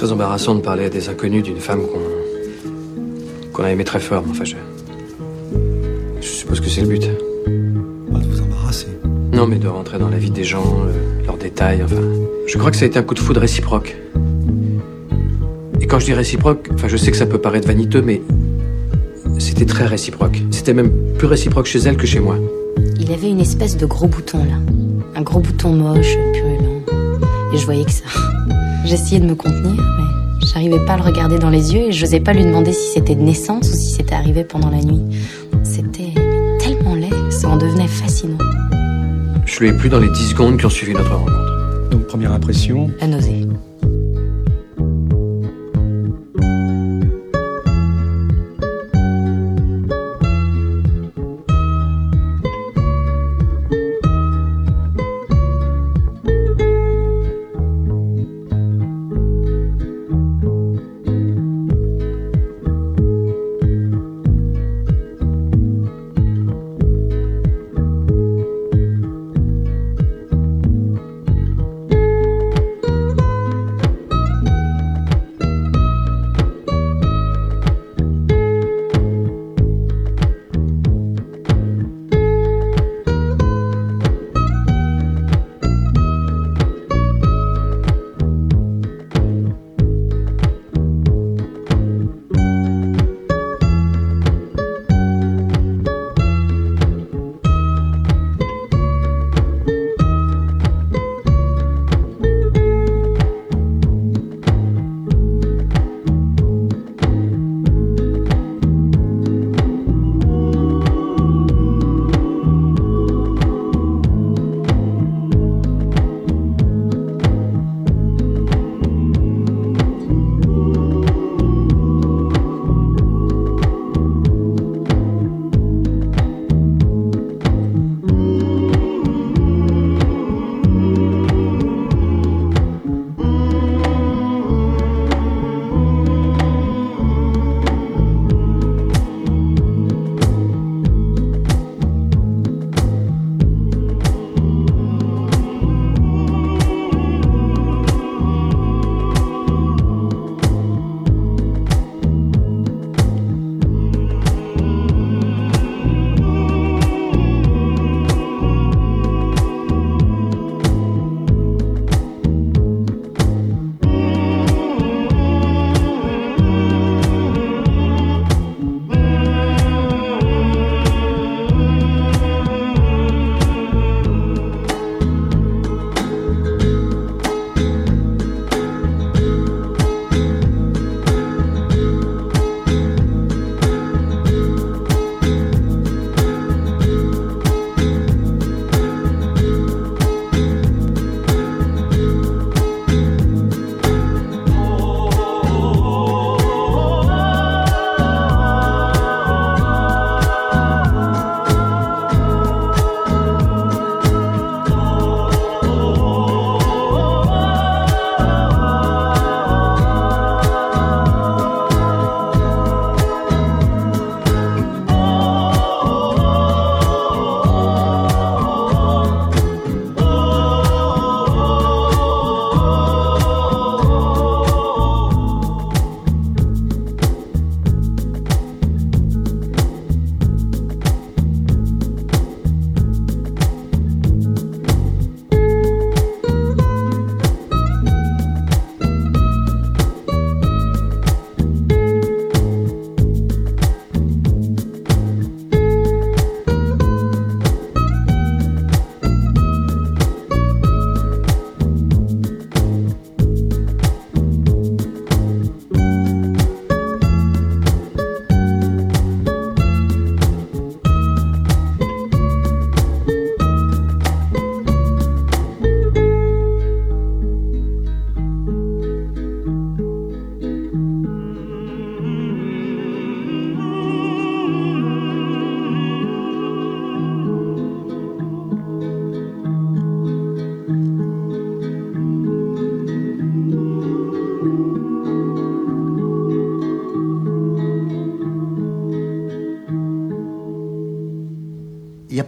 très embarrassant de parler à des inconnus d'une femme qu'on qu'on a aimé très fort. Enfin, je, je suppose que c'est le but. Pas de vous embarrasser. Non, mais de rentrer dans la vie des gens, leurs détails. Enfin, je crois que ça a été un coup de foudre réciproque. Et quand je dis réciproque, enfin, je sais que ça peut paraître vaniteux, mais c'était très réciproque. C'était même plus réciproque chez elle que chez moi. Il avait une espèce de gros bouton là. Un gros bouton moche, purulent. Et je voyais que ça. J'essayais de me contenir, mais j'arrivais pas à le regarder dans les yeux et j'osais pas lui demander si c'était de naissance ou si c'était arrivé pendant la nuit. C'était tellement laid, ça en devenait fascinant. Je lui ai plu dans les 10 secondes qui ont suivi notre rencontre. Donc, première impression, La nausée.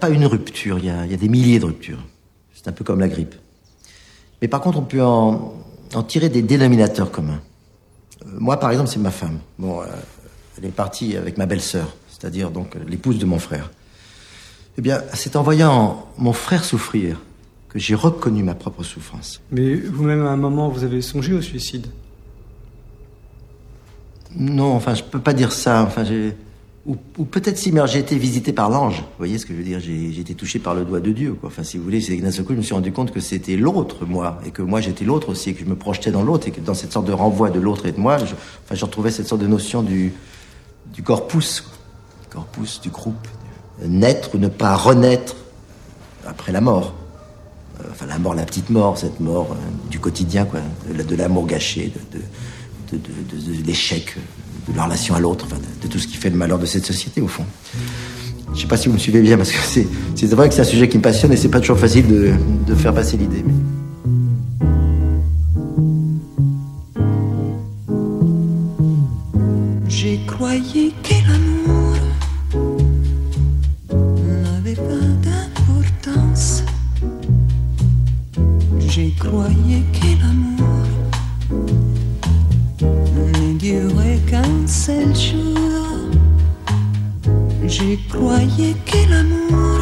Pas une rupture, il y a, il y a des milliers de ruptures. C'est un peu comme la grippe. Mais par contre, on peut en, en tirer des dénominateurs communs. moi, par exemple, c'est ma femme. Bon, euh, elle est partie avec ma belle-sœur, c'est-à-dire donc l'épouse de mon frère. Eh bien, c'est en voyant mon frère souffrir que j'ai reconnu ma propre souffrance. Mais vous-même, à un moment, vous avez songé au suicide? Non, enfin, je peux pas dire ça. Enfin, j'ai... Ou, peut-être si, j'ai été visité par l'ange. Vous voyez ce que je veux dire j'ai, été touché par le doigt de Dieu. Quoi. Enfin, si vous voulez, c'est d'un seul coup, je me suis rendu compte que c'était l'autre, moi, et que moi j'étais l'autre aussi, et que je me projetais dans l'autre, et que dans cette sorte de renvoi de l'autre et de moi, je, enfin, retrouvais cette sorte de notion du, corpus, quoi. Corpus, du groupe. Naître ou ne pas renaître après la mort. Euh, enfin, la mort, la petite mort, cette mort euh, du quotidien, quoi, de, la- de l'amour gâché, de l'échec, de la relation à l'autre, de, tout ce qui fait le malheur de cette société, au fond. Je sais pas si vous me suivez bien, parce que c'est, c'est vrai que c'est un sujet qui me passionne et c'est pas toujours facile de, faire passer l'idée. J'ai croyé que seul jour. J'ai croyé que l'amour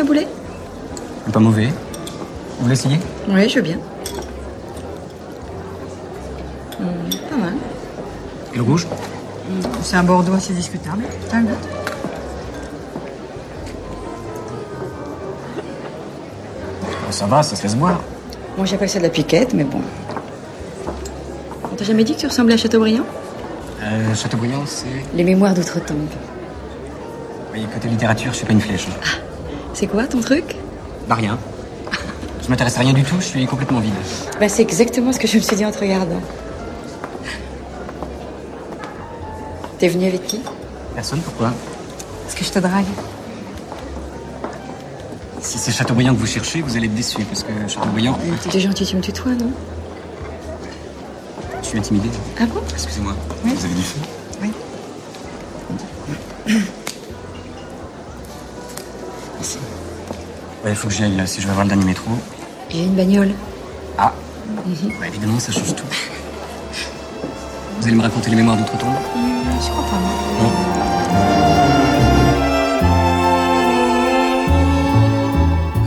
Boulet Pas mauvais. Vous l'essayez Oui, je veux bien. Hum, pas mal. Et le rouge? C'est un Bordeaux assez discutable. T'as un goût Ça va, ça se laisse boire. Moi j'appelle ça de la piquette, mais bon. On t'a jamais dit que tu ressemblais à Chateaubriand? Euh, Chateaubriand, c'est. Les mémoires d'outre-tombe. Oui, côté littérature, je suis pas une flèche. C'est quoi ton truc Bah rien. Je m'intéresse à rien du tout, je suis complètement vide. Bah c'est exactement ce que je me suis dit en te regardant. T'es venu avec qui Personne, pourquoi Parce que je te drague. Si c'est Chateaubriand que vous cherchez, vous allez être déçu, parce que Chateaubriand, T'es gentil, tu me tutoies, non je suis intimidé. Ah bon Excusez-moi. Oui. Vous avez du feu il faut que j'y aille, si je veux avoir le dernier métro. J'ai une bagnole. Ah Bah, Évidemment, ça change tout. Vous allez me raconter les mémoires d'outre-tombe? Je crois pas, moi.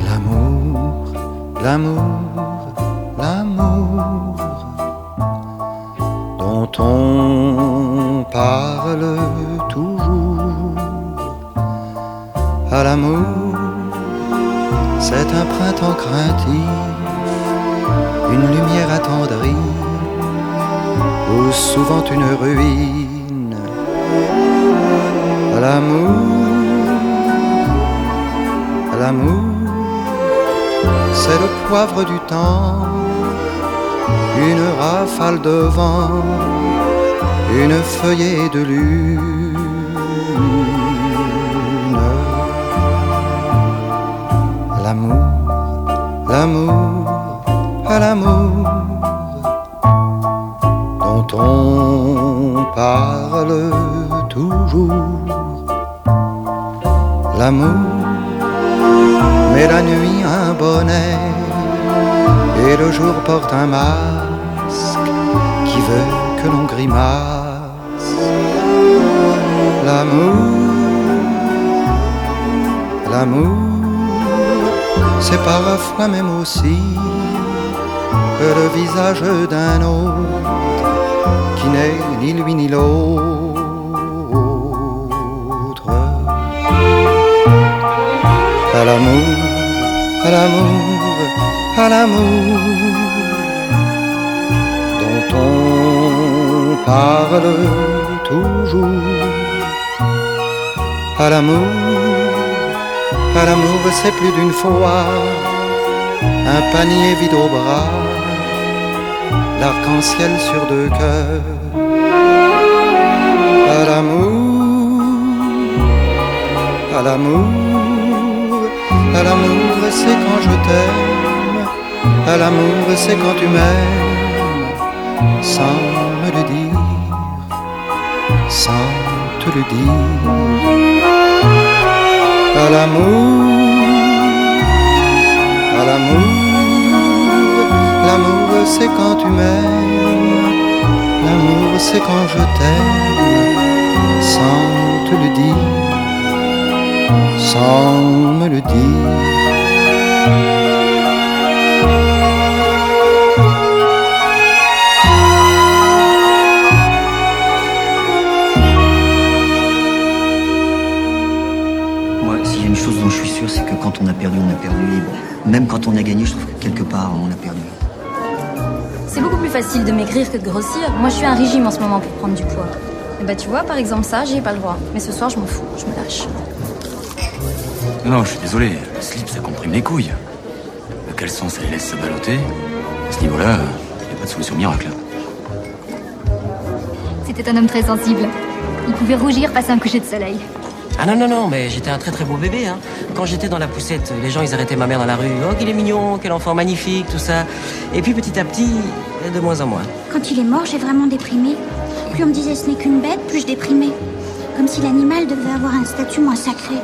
L'amour, l'amour, l'amour dont on parle toujours. à l'amour, c'est un printemps craintif, une lumière attendrie, ou souvent une ruine. L'amour, à l'amour, c'est le poivre du temps, une rafale de vent, une feuillée de lune. L'amour, l'amour, à l'amour dont on parle toujours. L'amour, mais la nuit un bonnet et le jour porte un masque qui veut que l'on grimace. L'amour, l'amour, c'est parfois même aussi que le visage d'un autre qui n'est ni lui ni l'autre. À l'amour, à l'amour, à l'amour dont on parle toujours. À l'amour, à l'amour, c'est plus d'une fois un panier vide au bras, l'arc-en-ciel sur deux cœurs. À l'amour, à l'amour, à l'amour, c'est quand je t'aime, à l'amour, c'est quand tu m'aimes, sans me le dire, sans te le dire. À l'amour, à l'amour, l'amour c'est quand tu m'aimes, l'amour c'est quand je t'aime, sans te le dire, sans me le dire. Quand on a perdu, on a perdu. Et même quand on a gagné, je trouve que quelque part, on a perdu. C'est beaucoup plus facile de maigrir que de grossir. Moi, je suis un régime en ce moment pour prendre du poids. Et bah, tu vois, par exemple, ça, j'y ai pas le droit. Mais ce soir, je m'en fous, je me lâche. Non, je suis désolé. Le slip, ça comprime les couilles. Le caleçon, ça les laisse se balloter. À ce niveau-là, il a pas de solution miracle. C'était un homme très sensible. Il pouvait rougir face à un coucher de soleil. Ah non, non, non, mais j'étais un très très beau bébé. Hein. Quand j'étais dans la poussette, les gens ils arrêtaient ma mère dans la rue. Oh, qu'il est mignon, quel enfant magnifique, tout ça. Et puis petit à petit, de moins en moins. Quand il est mort, j'ai vraiment déprimé. Plus on me disait ce n'est qu'une bête, plus je déprimais. Comme si l'animal devait avoir un statut moins sacré.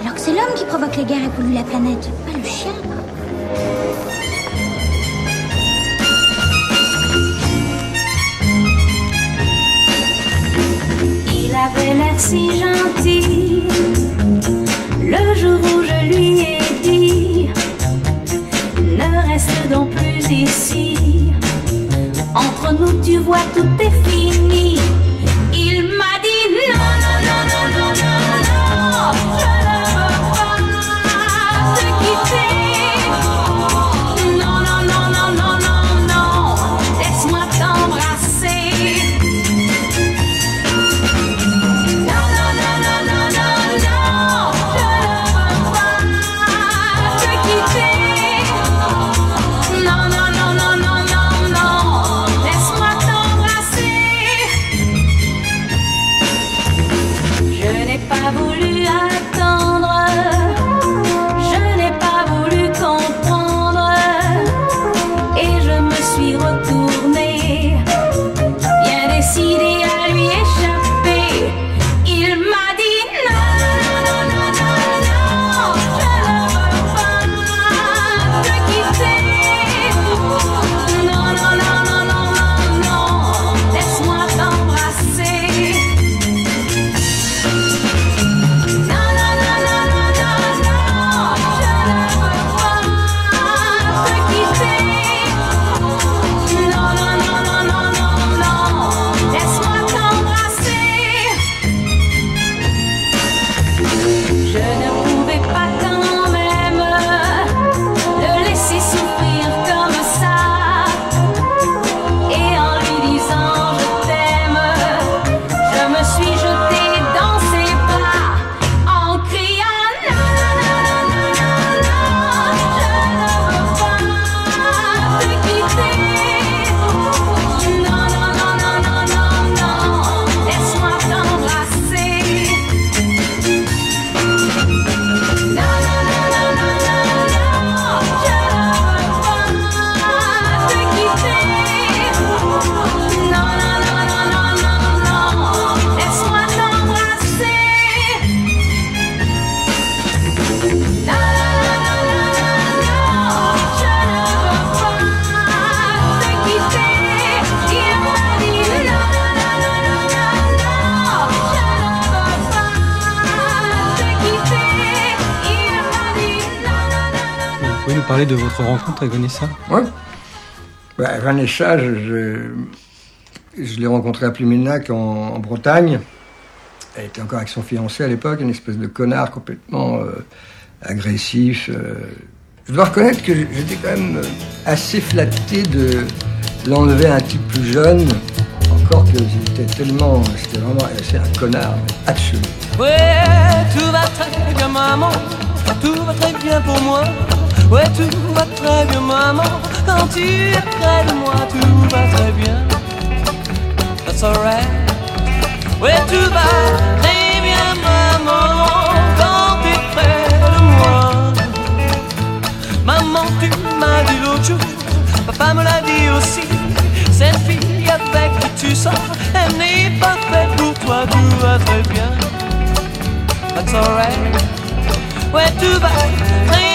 Alors que c'est l'homme qui provoque les guerres et pollue la planète, pas le chien. L'air si gentil le jour où je lui ai dit Ne reste donc plus ici. Entre nous, tu vois, tout est fini. Parler de votre rencontre avec Vanessa? Ouais. Bah, Vanessa, je, je, je l'ai rencontrée à Pluminac en, en Bretagne. Elle était encore avec son fiancé à l'époque, une espèce de connard complètement euh, agressif. euh. Je dois reconnaître que j'étais quand même euh, assez flatté de l'enlever à un type plus jeune. Encore que j'étais tellement. C'était vraiment. C'est un connard absolu. Ouais, tout va très bien, maman. Tout va très bien pour moi. Ouais, tout va très bien, maman. Quand tu es près de moi, tout va très bien. That's alright. Ouais, tout va très bien, maman. Quand tu es près de moi. Maman, tu m'as dit l'autre jour. Papa me l'a dit aussi. Cette fille avec qui tu sors, elle n'est pas faite pour toi. Tout va très bien. That's alright. Ouais, tout va très bien,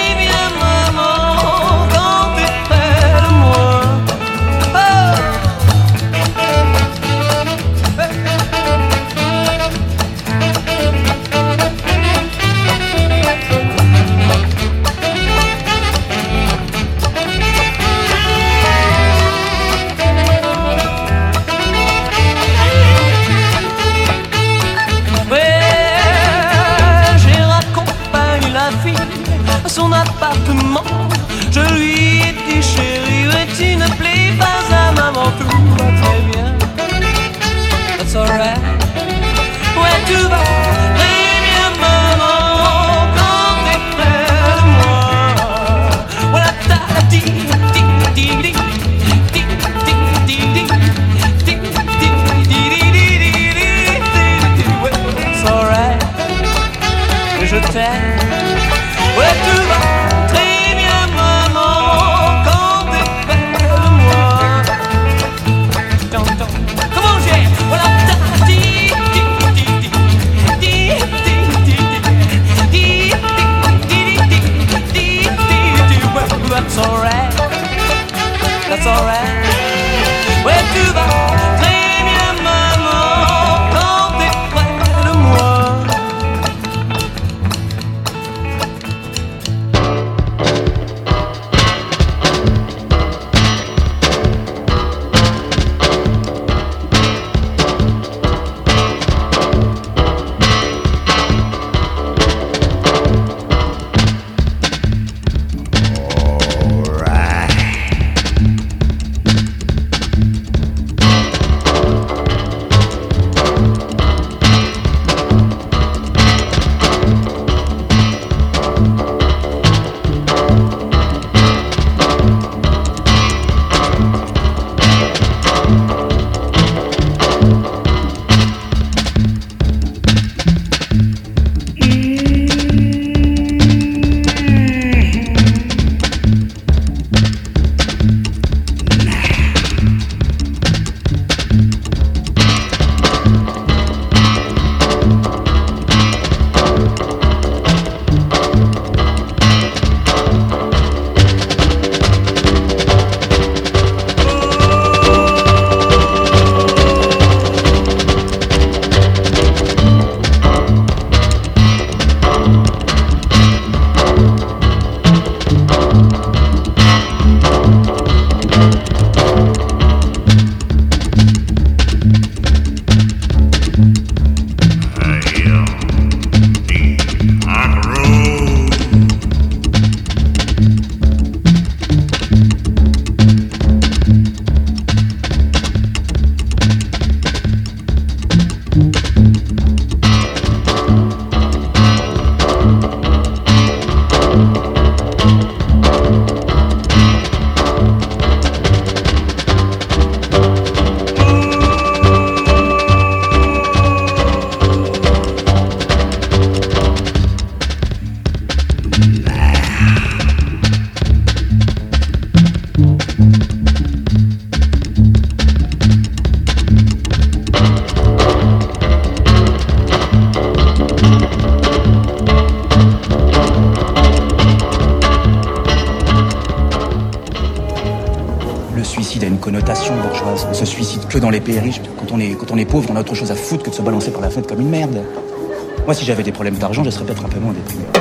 problèmes d'argent, je serais peut-être un peu moins déprimé.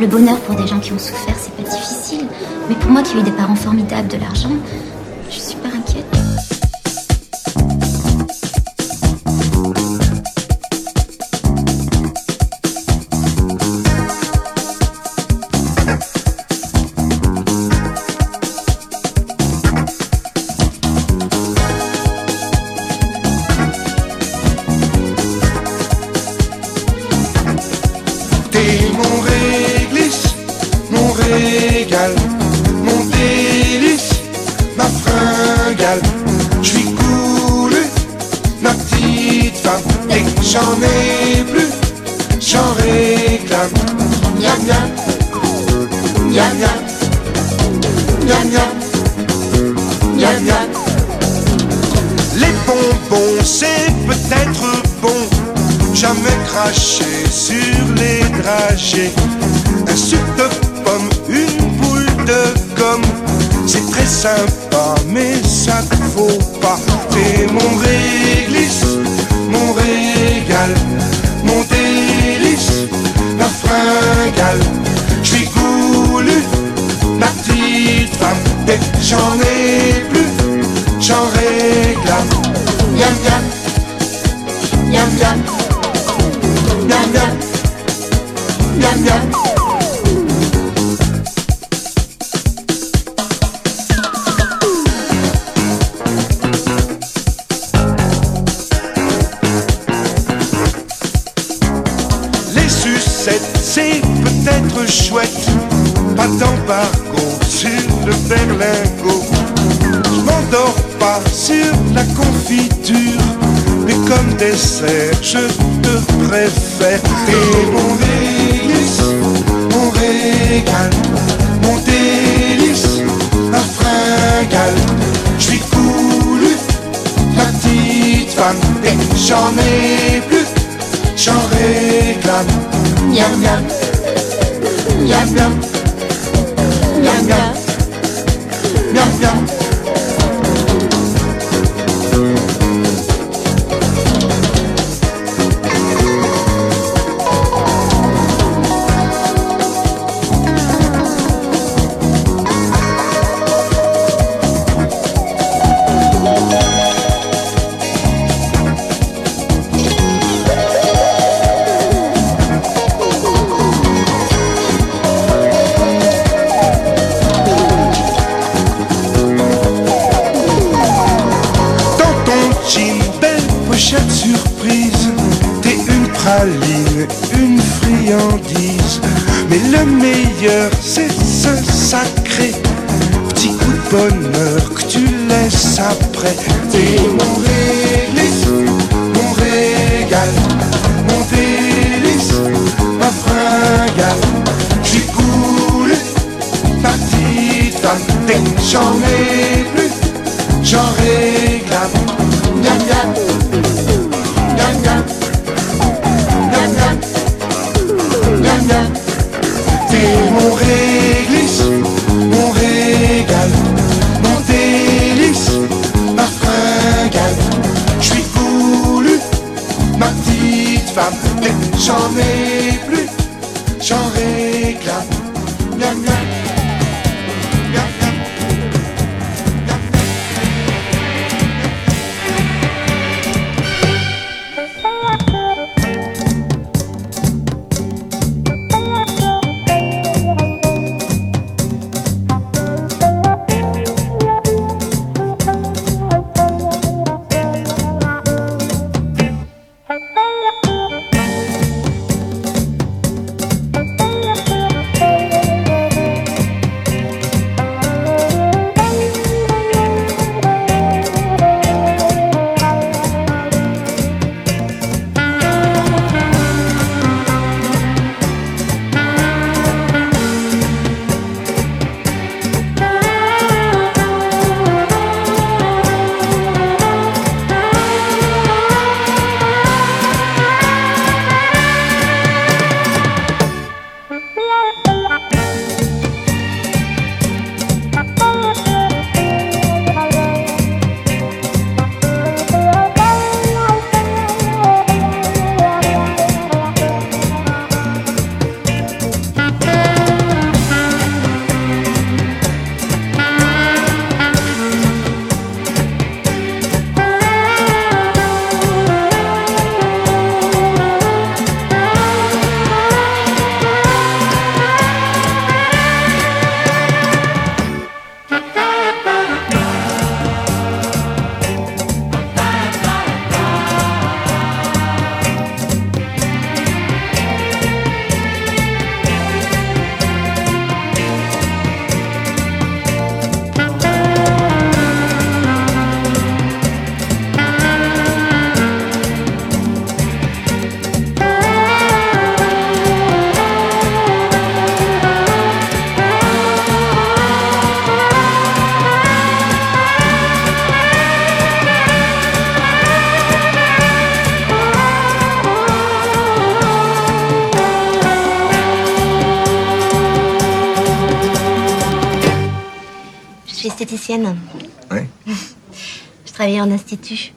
Le bonheur pour des gens qui ont souffert, c'est pas difficile. Mais pour moi qui ai eu des parents formidables, de l'argent, j'en ai plus, j'en réclame. Miam miam, miam miam, miam miam, miam miam. Ouais. Je travaillais en institut.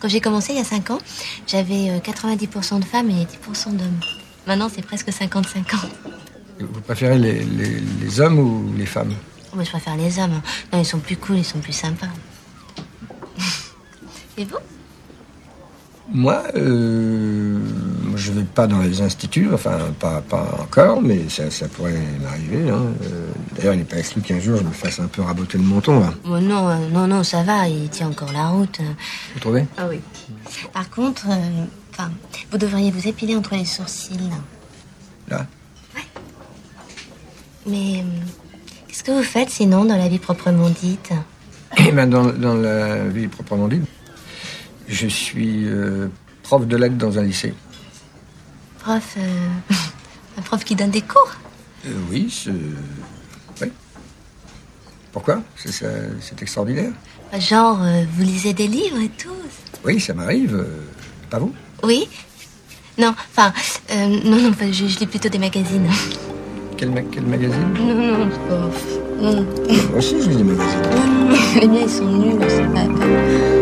Quand j'ai commencé il y a 5 ans, j'avais euh, 90% de femmes et 10% d'hommes. Maintenant, c'est presque 50-50. Vous préférez les, les- les hommes ou les femmes? Moi, je préfère les hommes. Non, ils sont plus cool, ils sont plus sympas. Et vous? Moi, euh, je vais pas dans les instituts, enfin pas, pas encore, mais ça, ça pourrait m'arriver. hein. Euh, D'ailleurs, il n'est pas exclu qu'un jour je me fasse un peu raboter le menton. Là. Bon, non, euh, non, non, ça va, il tient encore la route. Vous trouvez? Ah oui. Par contre, euh, enfin, vous devriez vous épiler entre les sourcils. Là Mais euh, qu'est-ce que vous faites sinon dans la vie proprement dite? Eh ben, dans, dans la vie proprement dite, je suis euh, prof de lettres dans un lycée. Prof, euh, un prof qui donne des cours? Euh, oui, c'est... Pourquoi? C'est extraordinaire. Genre, euh, vous lisez des livres et tout Oui, ça m'arrive. euh, pas vous? Oui Non, enfin, euh, non, non, je, je lis plutôt des magazines. quel, ma- quel magazine? Non, non, c'est pas... Non, Moi aussi, je lis des magazines. non, non, les miens, ils sont nuls, c'est pas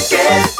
again.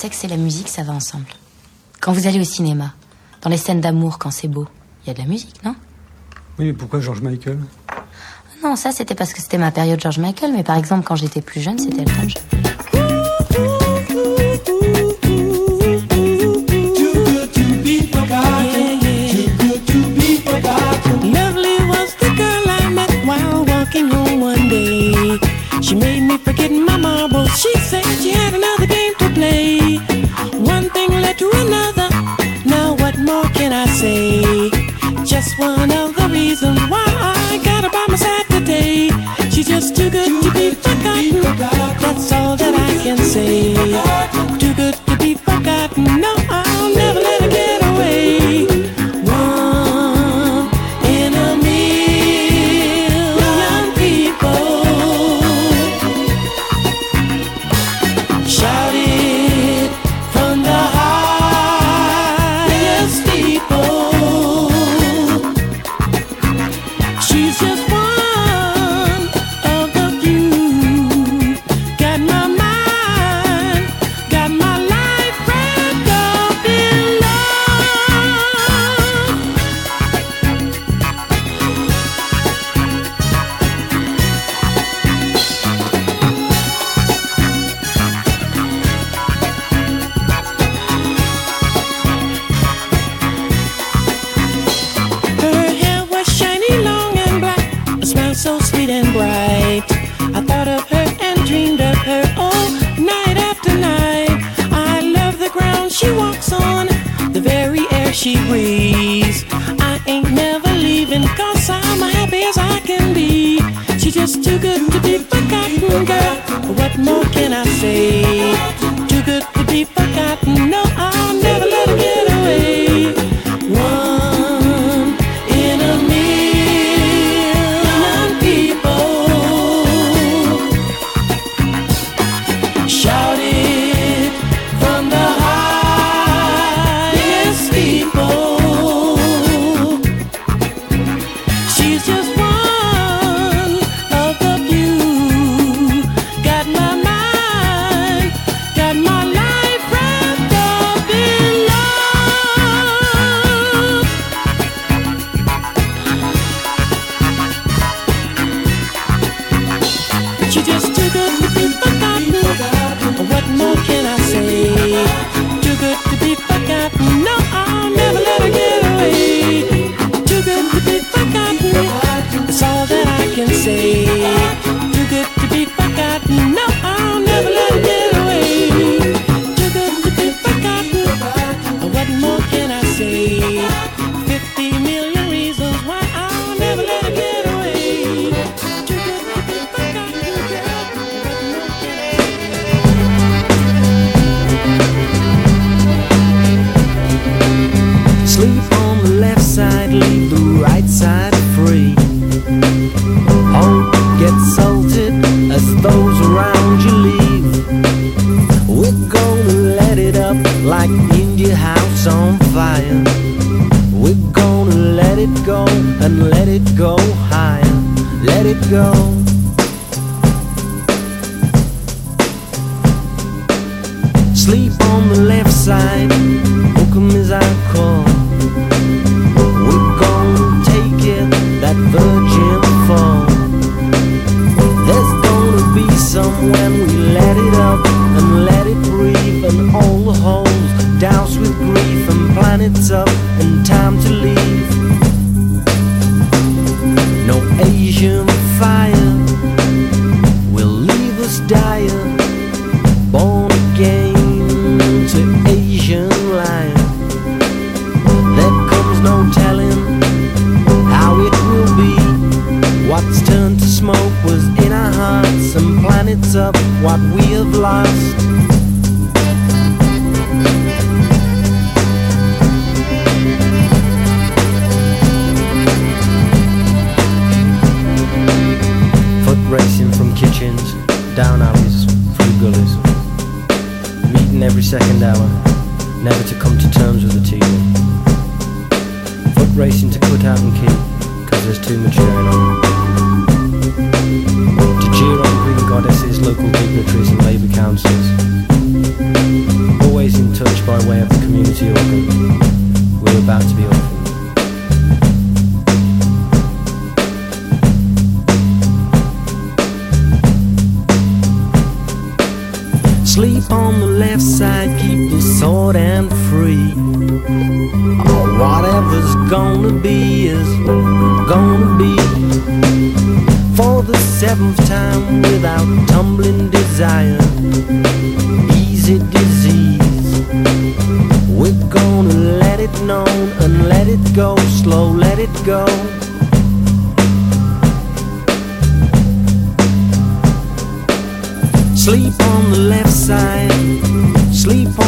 sexe et la musique, ça va ensemble. Quand vous allez au cinéma, dans les scènes d'amour, quand c'est beau, il y a de la musique, non? Oui, mais pourquoi George Michael? Non, ça c'était parce que c'était ma période George Michael, mais par exemple quand j'étais plus jeune, c'était Elton John.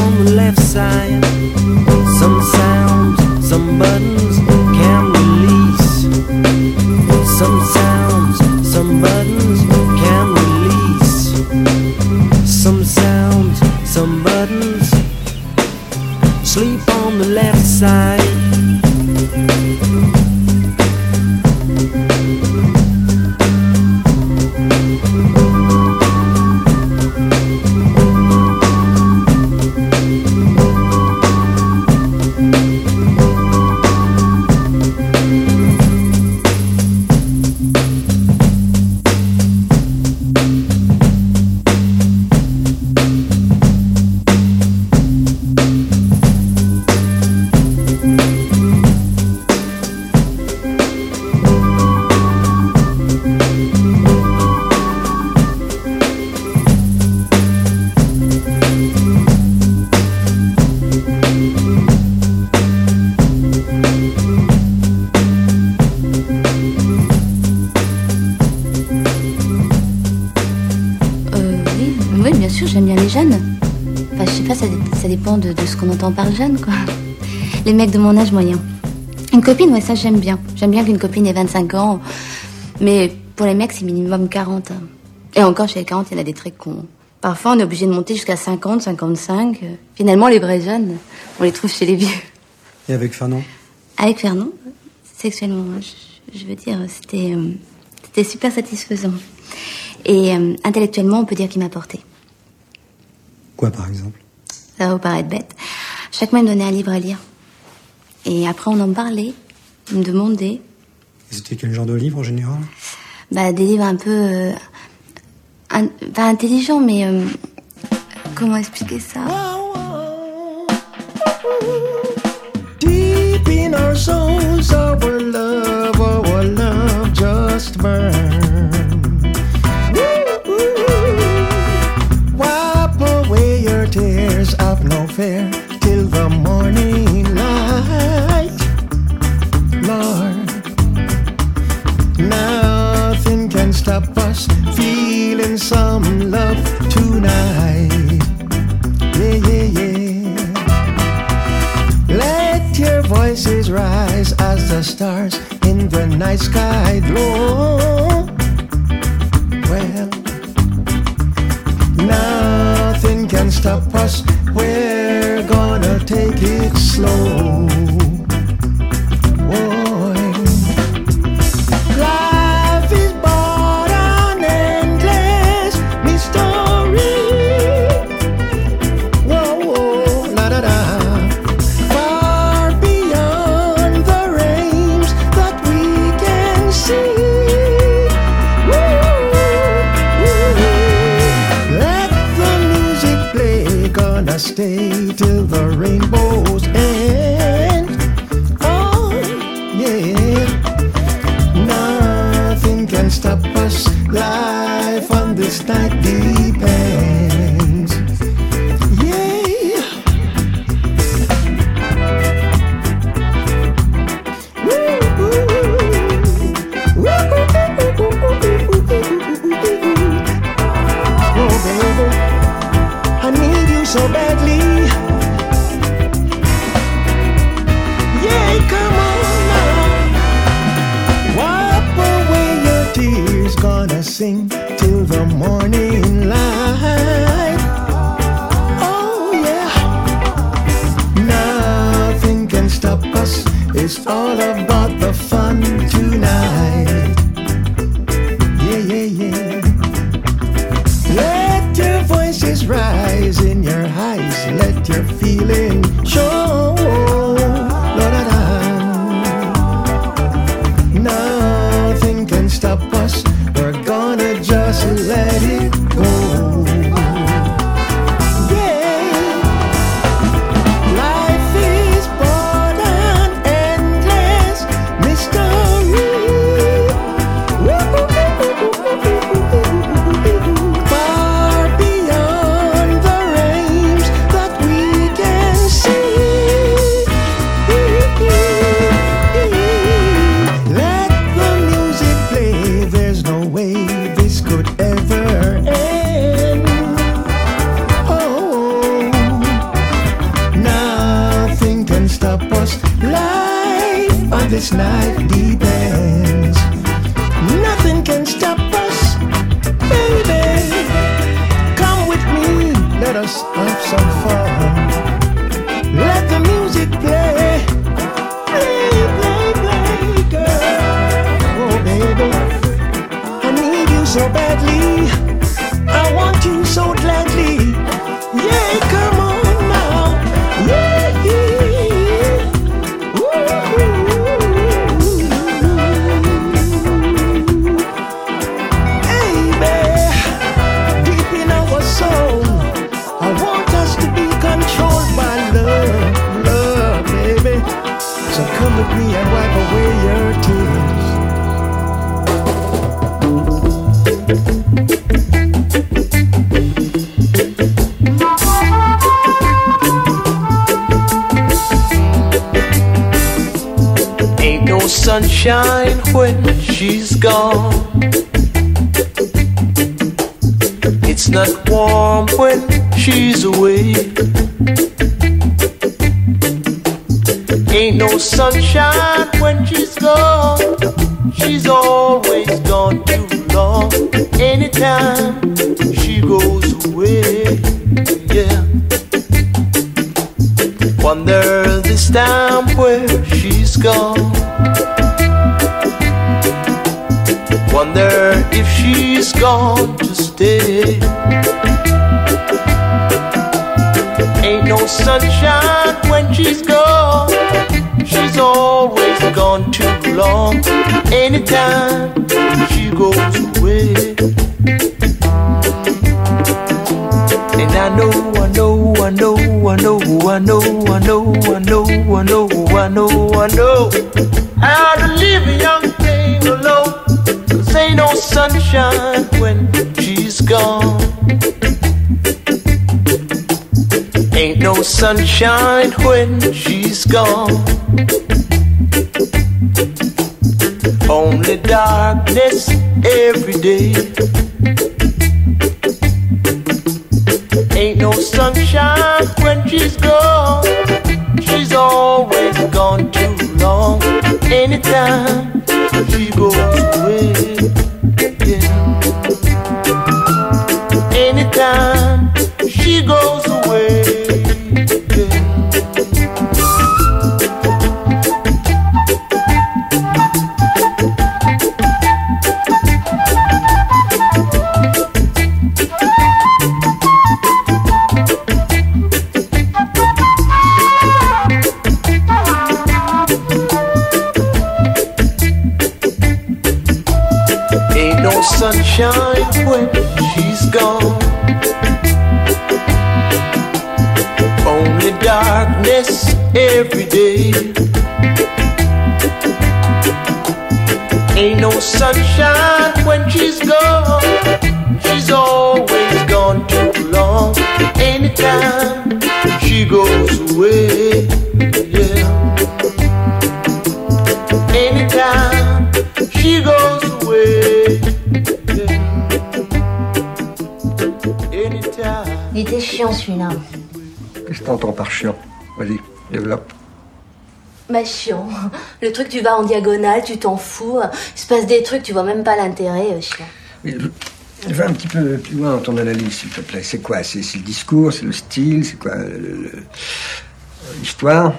On the left side. Some sounds, some buttons qu'on entend par jeune, quoi. Les mecs de mon âge moyen. Une copine, ouais, ça j'aime bien. J'aime bien qu'une copine ait 25 ans. Mais pour les mecs, c'est minimum 40. hein. Et encore, chez les 40, il y en a des très cons. Parfois, on est obligé de monter jusqu'à 50, 55. Euh, Finalement, les vrais jeunes, on les trouve chez les vieux. Et avec Fernand? Avec Fernand, sexuellement, je, je veux dire, c'était euh, c'était super satisfaisant. Et euh, intellectuellement, on peut dire qu'il m'a porté. Quoi, par exemple? Ça va vous paraître bête. Chaque mois, il me donnait un livre à lire. Et après, on en parlait. Il me demandait. Et C'était quel genre de livre en général? Bah, des livres un peu. euh, un- pas intelligents, mais. euh, comment expliquer ça? Deep in our souls, our love, our love just burn. Us feeling some love tonight. Yeah, yeah, yeah. Let your voices rise as the stars in the night sky glow. Well, nothing can stop us. We're gonna take it slow. This night depends. Nothing can stop us, baby. Come with me, let us have some fun. Let the music play. Play, play, play, girl. Oh, baby. I need you so badly. Sunshine when she's gone. It's not warm when she's away. Ain't no sunshine when she's gone. She's always gone too long. Anytime she goes away, yeah. Wonder she's gone to stay. Ain't no sunshine when she's gone. She's always gone too long. Anytime she goes away. And I know, I know, I know, I know, I know, I know, I know, I know, I know, I know how sunshine when she's gone. Ain't no sunshine when she's gone. Only darkness every day. Ain't no sunshine when she's chiant. Vas-y, développe. Bah chiant. Le truc, tu vas en diagonale, tu t'en fous. Il se passe des trucs, tu vois même pas l'intérêt, euh, chiant. Euh, va un petit peu plus loin dans ton analyse, s'il te plaît. C'est quoi? C'est le discours, c'est le style, c'est quoi euh, L'histoire?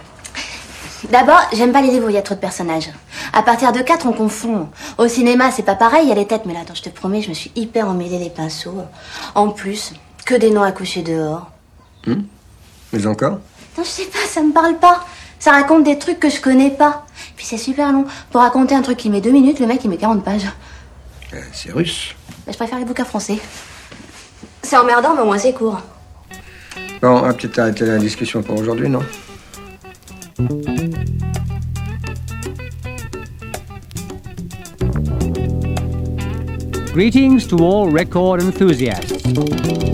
D'abord, j'aime pas les livres où il y a trop de personnages. À partir de 4, on confond. Au cinéma, c'est pas pareil, il y a les têtes, mais là, je te promets, je me suis hyper emmêlé les pinceaux. En plus, que des noms à coucher dehors. Hmm mais encore Non, je sais pas, ça me parle pas. Ça raconte des trucs que je connais pas. Puis c'est super long. Pour raconter un truc qui met deux minutes, le mec il met 40 pages. Eh, c'est russe. Bah, je préfère les bouquins français. C'est emmerdant, mais au moins c'est court. Bon, on va peut-être arrêter la discussion pour aujourd'hui, non? Greetings to all record enthusiasts.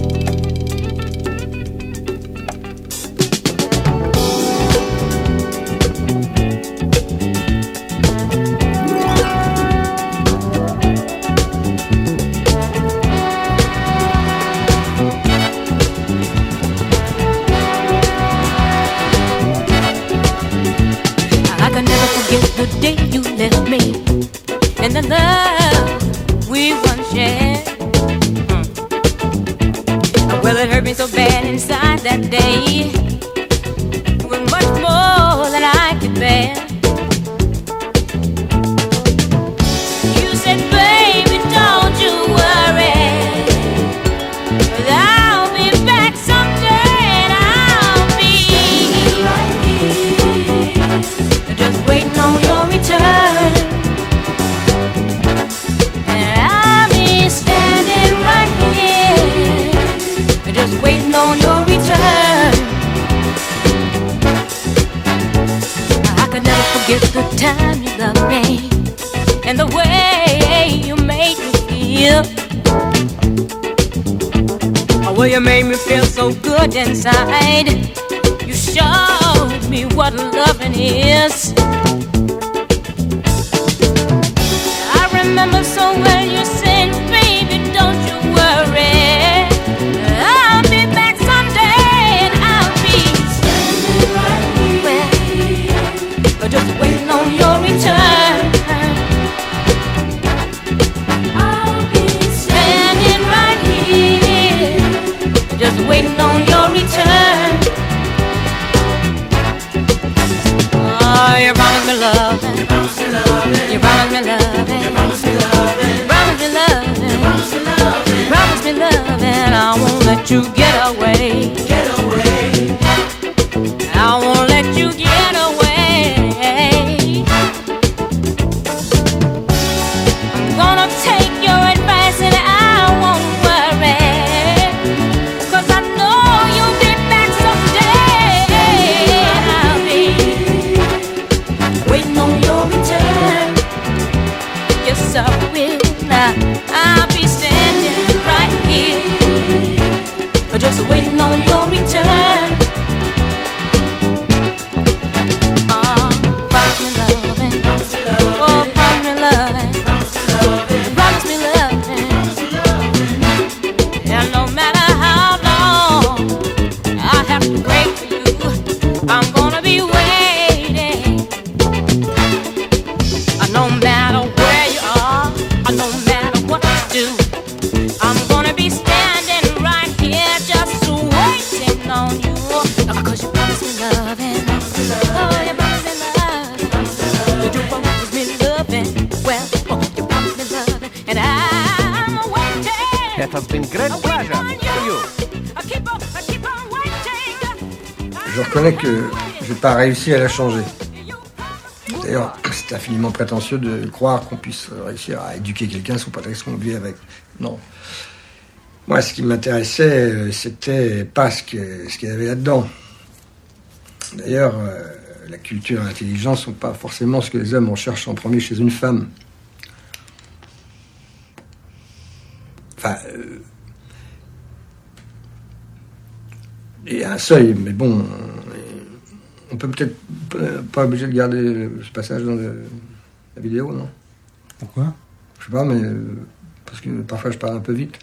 reconnais que j'ai pas réussi à la changer. D'ailleurs, c'est infiniment prétentieux de croire qu'on puisse réussir à éduquer quelqu'un sous prétexte qu'on vit avec. Non. Moi, ce qui m'intéressait, euh, c'était pas ce qu'il y avait là-dedans. D'ailleurs, euh, la culture et l'intelligence ne sont pas forcément ce que les hommes en cherchent en premier chez une femme. Enfin. Euh... Et a un seuil, mais bon, on peut peut-être pas obligé de garder ce passage dans la vidéo, non? Pourquoi? Je sais pas, mais euh, parce que parfois je parle un peu vite.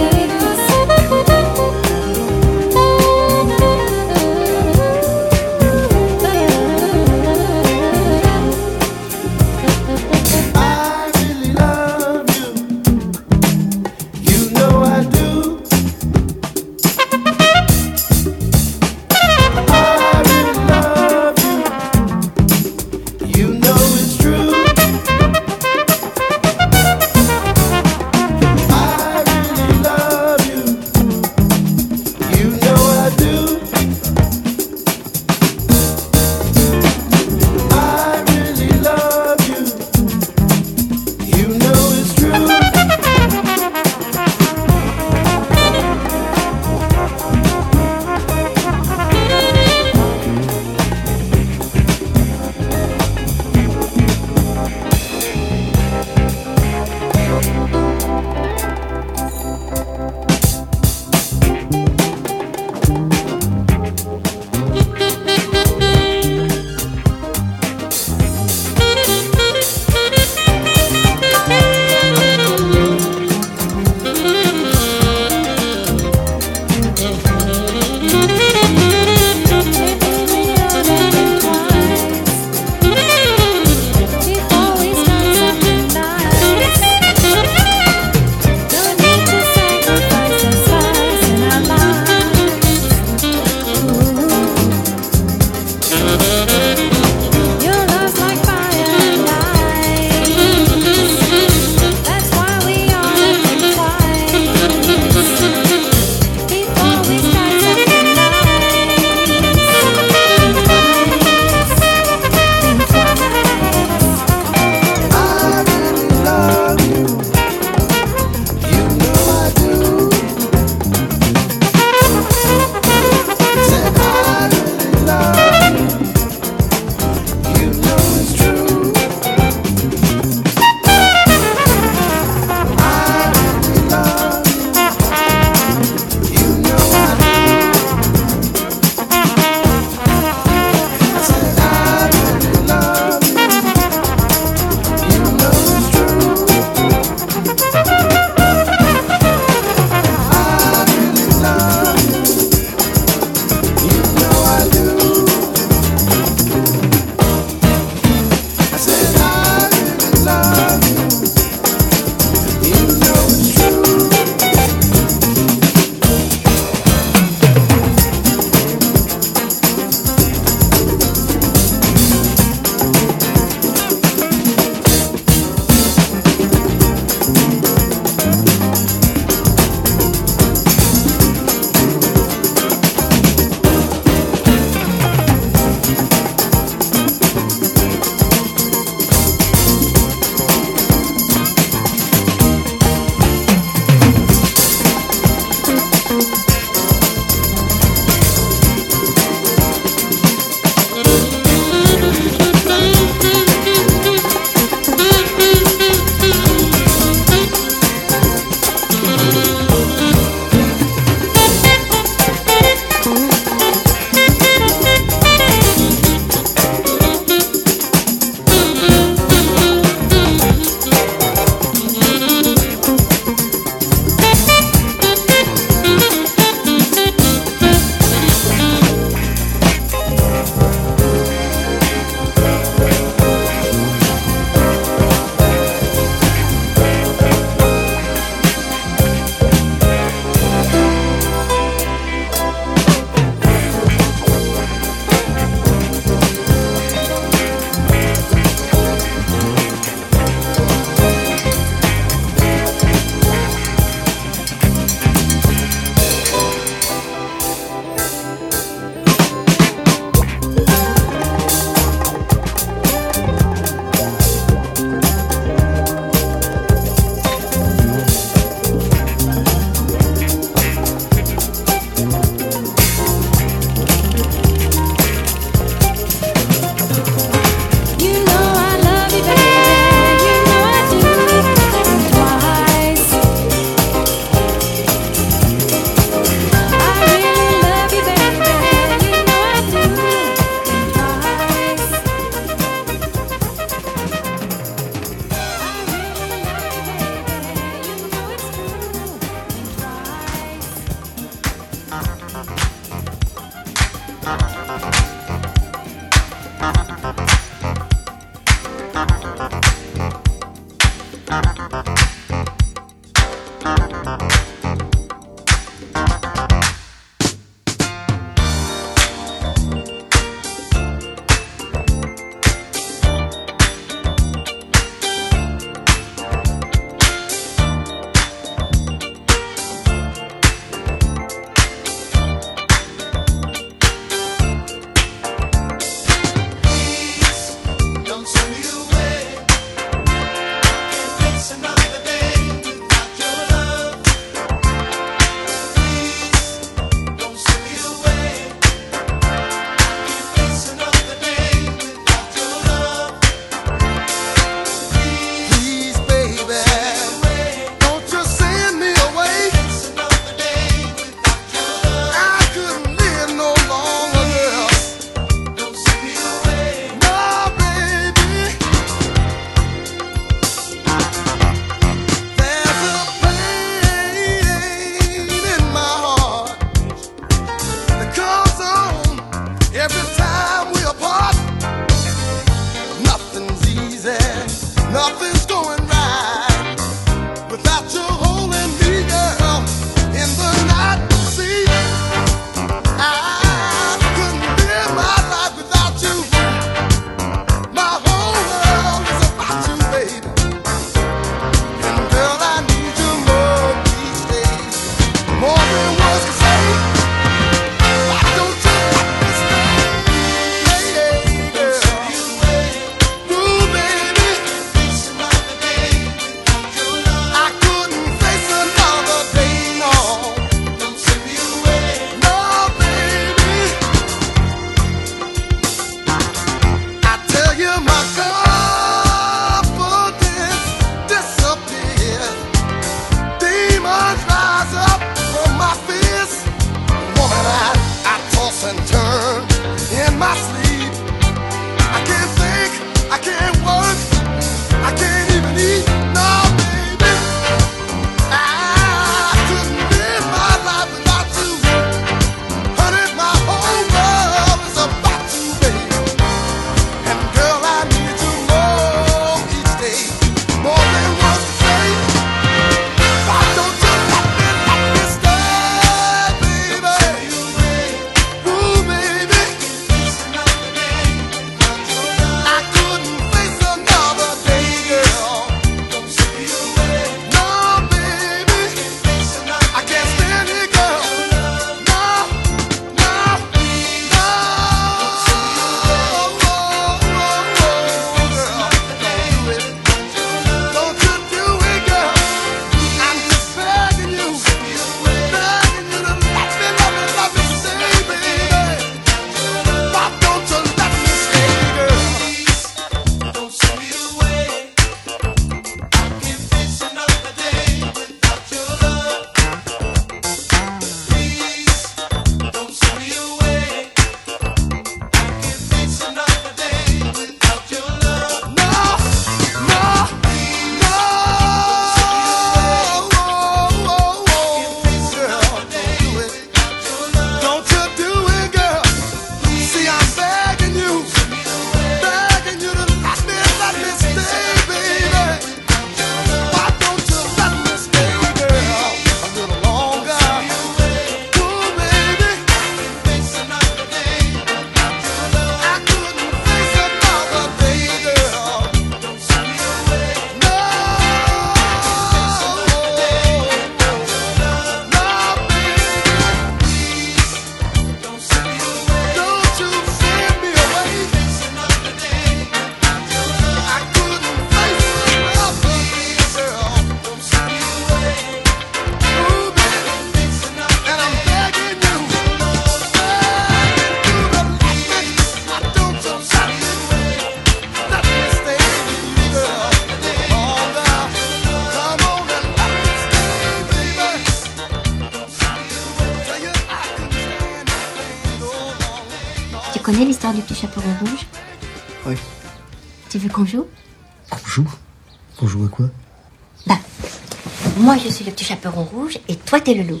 Toi, t'es le loup.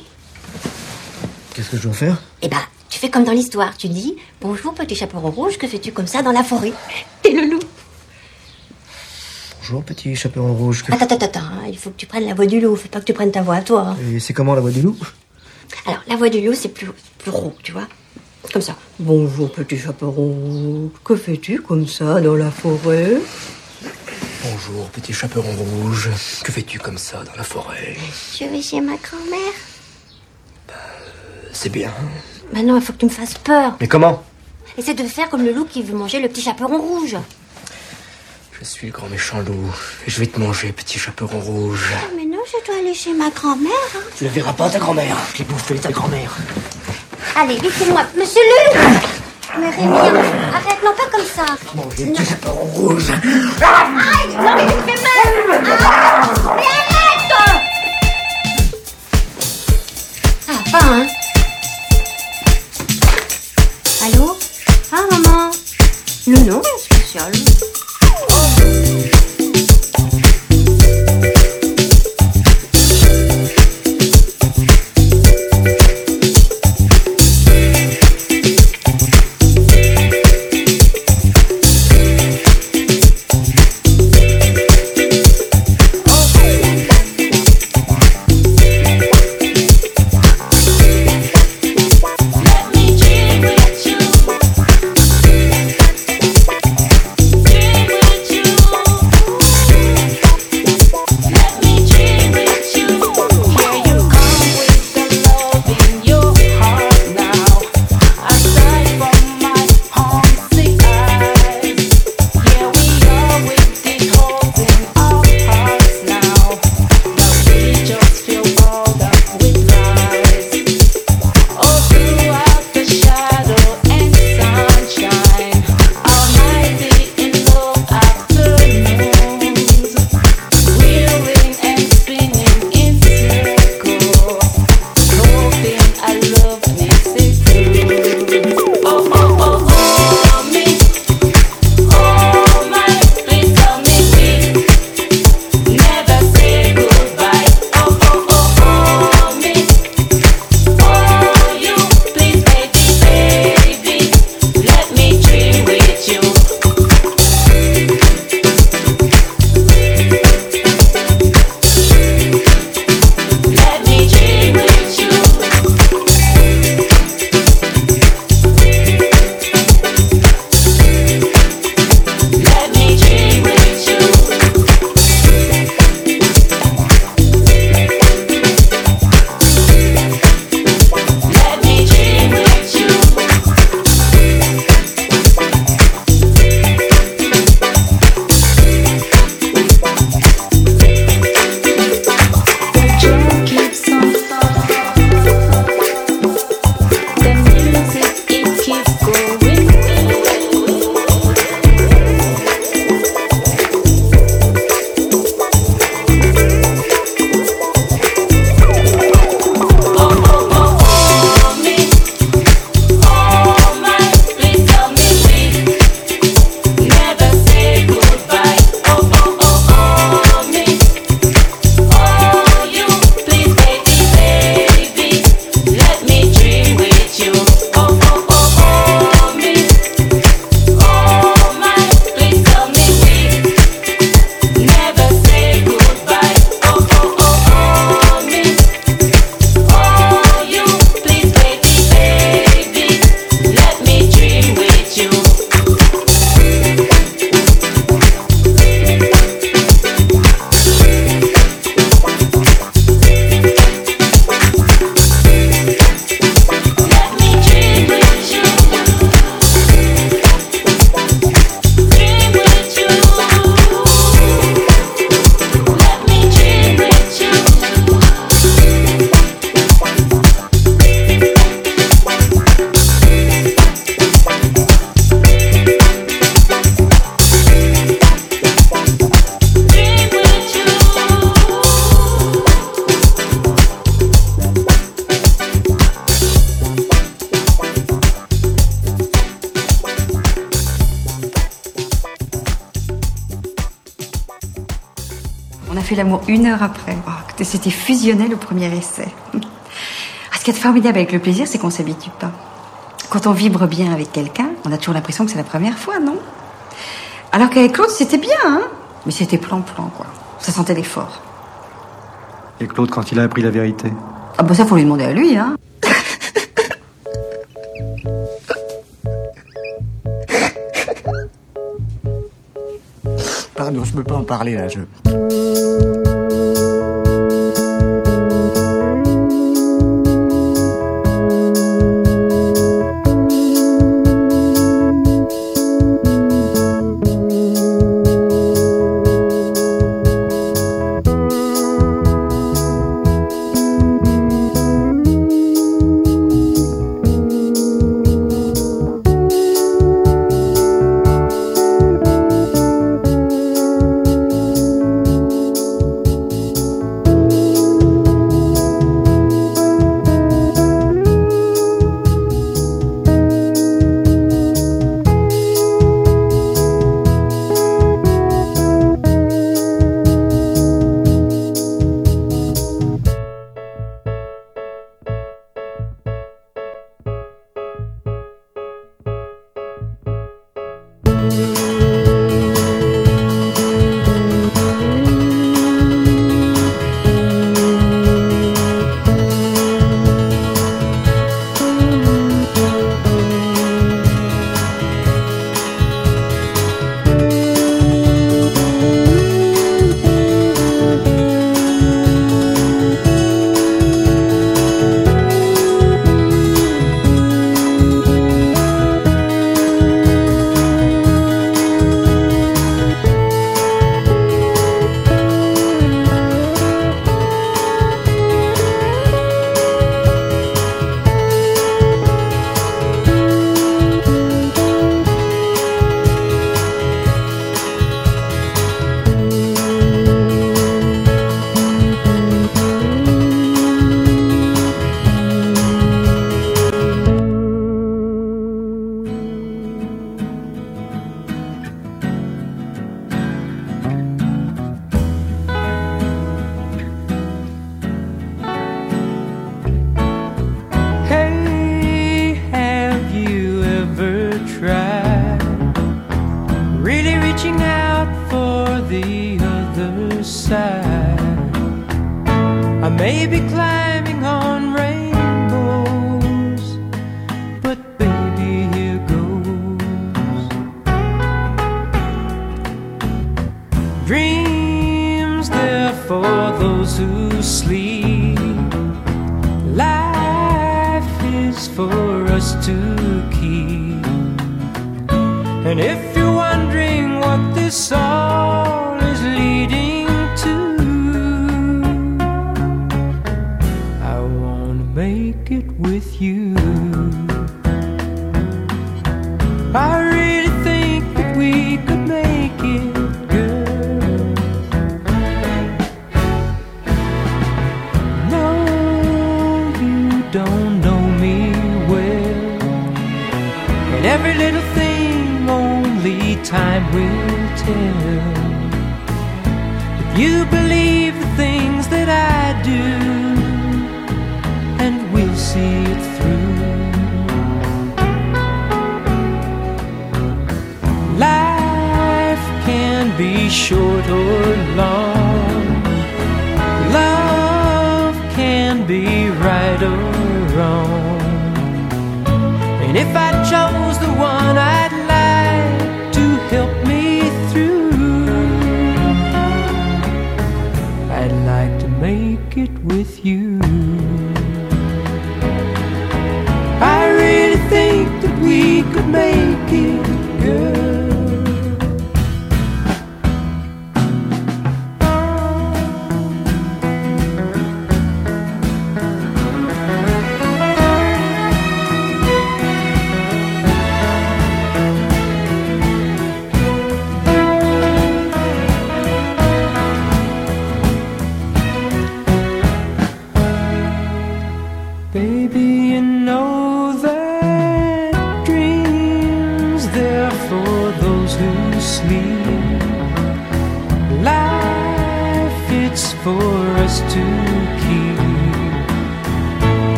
Qu'est-ce que je dois faire? Eh ben, tu fais comme dans l'histoire. Tu dis Bonjour, petit chaperon rouge, que fais-tu comme ça dans la forêt? T'es le loup. Bonjour, petit chaperon rouge. Que- Attends, attends, attends. hein, Il faut que tu prennes la voix du loup. Faut pas que tu prennes ta voix à toi. hein. Et c'est comment la voix du loup? Alors, la voix du loup, c'est plus, plus rond, tu vois Comme ça. Bonjour, petit chaperon rouge. Que fais-tu comme ça dans la forêt? Bonjour, petit chaperon rouge. Que fais-tu comme ça dans la forêt Je vais chez ma grand-mère. C'est bien. Maintenant, il faut que tu me fasses peur. Mais comment Essaie de faire comme le loup qui veut manger le petit chaperon rouge. Je suis le grand méchant loup. Et je vais te manger, petit chaperon rouge. Oh, mais non, je dois aller chez ma grand-mère. hein. Tu la verras pas, ta grand-mère. Je l'ai bouffé, ta grand-mère. Allez, vite, c'est moi. Monsieur le loup Mais Rémi, arrête, non, pas comme ça. Manger, petit chaperon rouge. Aïe Non, mais tu me fais mal Ah, Mais arrête Ah, pas, hein Allô? Ah, maman Non, non, rien de spécial. Premier essai. Ah, ce qui est formidable avec le plaisir, c'est qu'on s'habitue pas. Quand on vibre bien avec quelqu'un, on a toujours l'impression que c'est la première fois, non? Alors qu'avec Claude, c'était bien, hein? Mais c'était plan-plan, quoi. Ça sentait l'effort. Et Claude, quand il a appris la vérité? Ah bah ça, faut lui demander à lui, hein Pardon, je peux pas en parler là. Je... Dreams, they're for those who sleep. Life is for us to keep. And if you're wondering what this all do, and we'll see it through. Life can be short or long.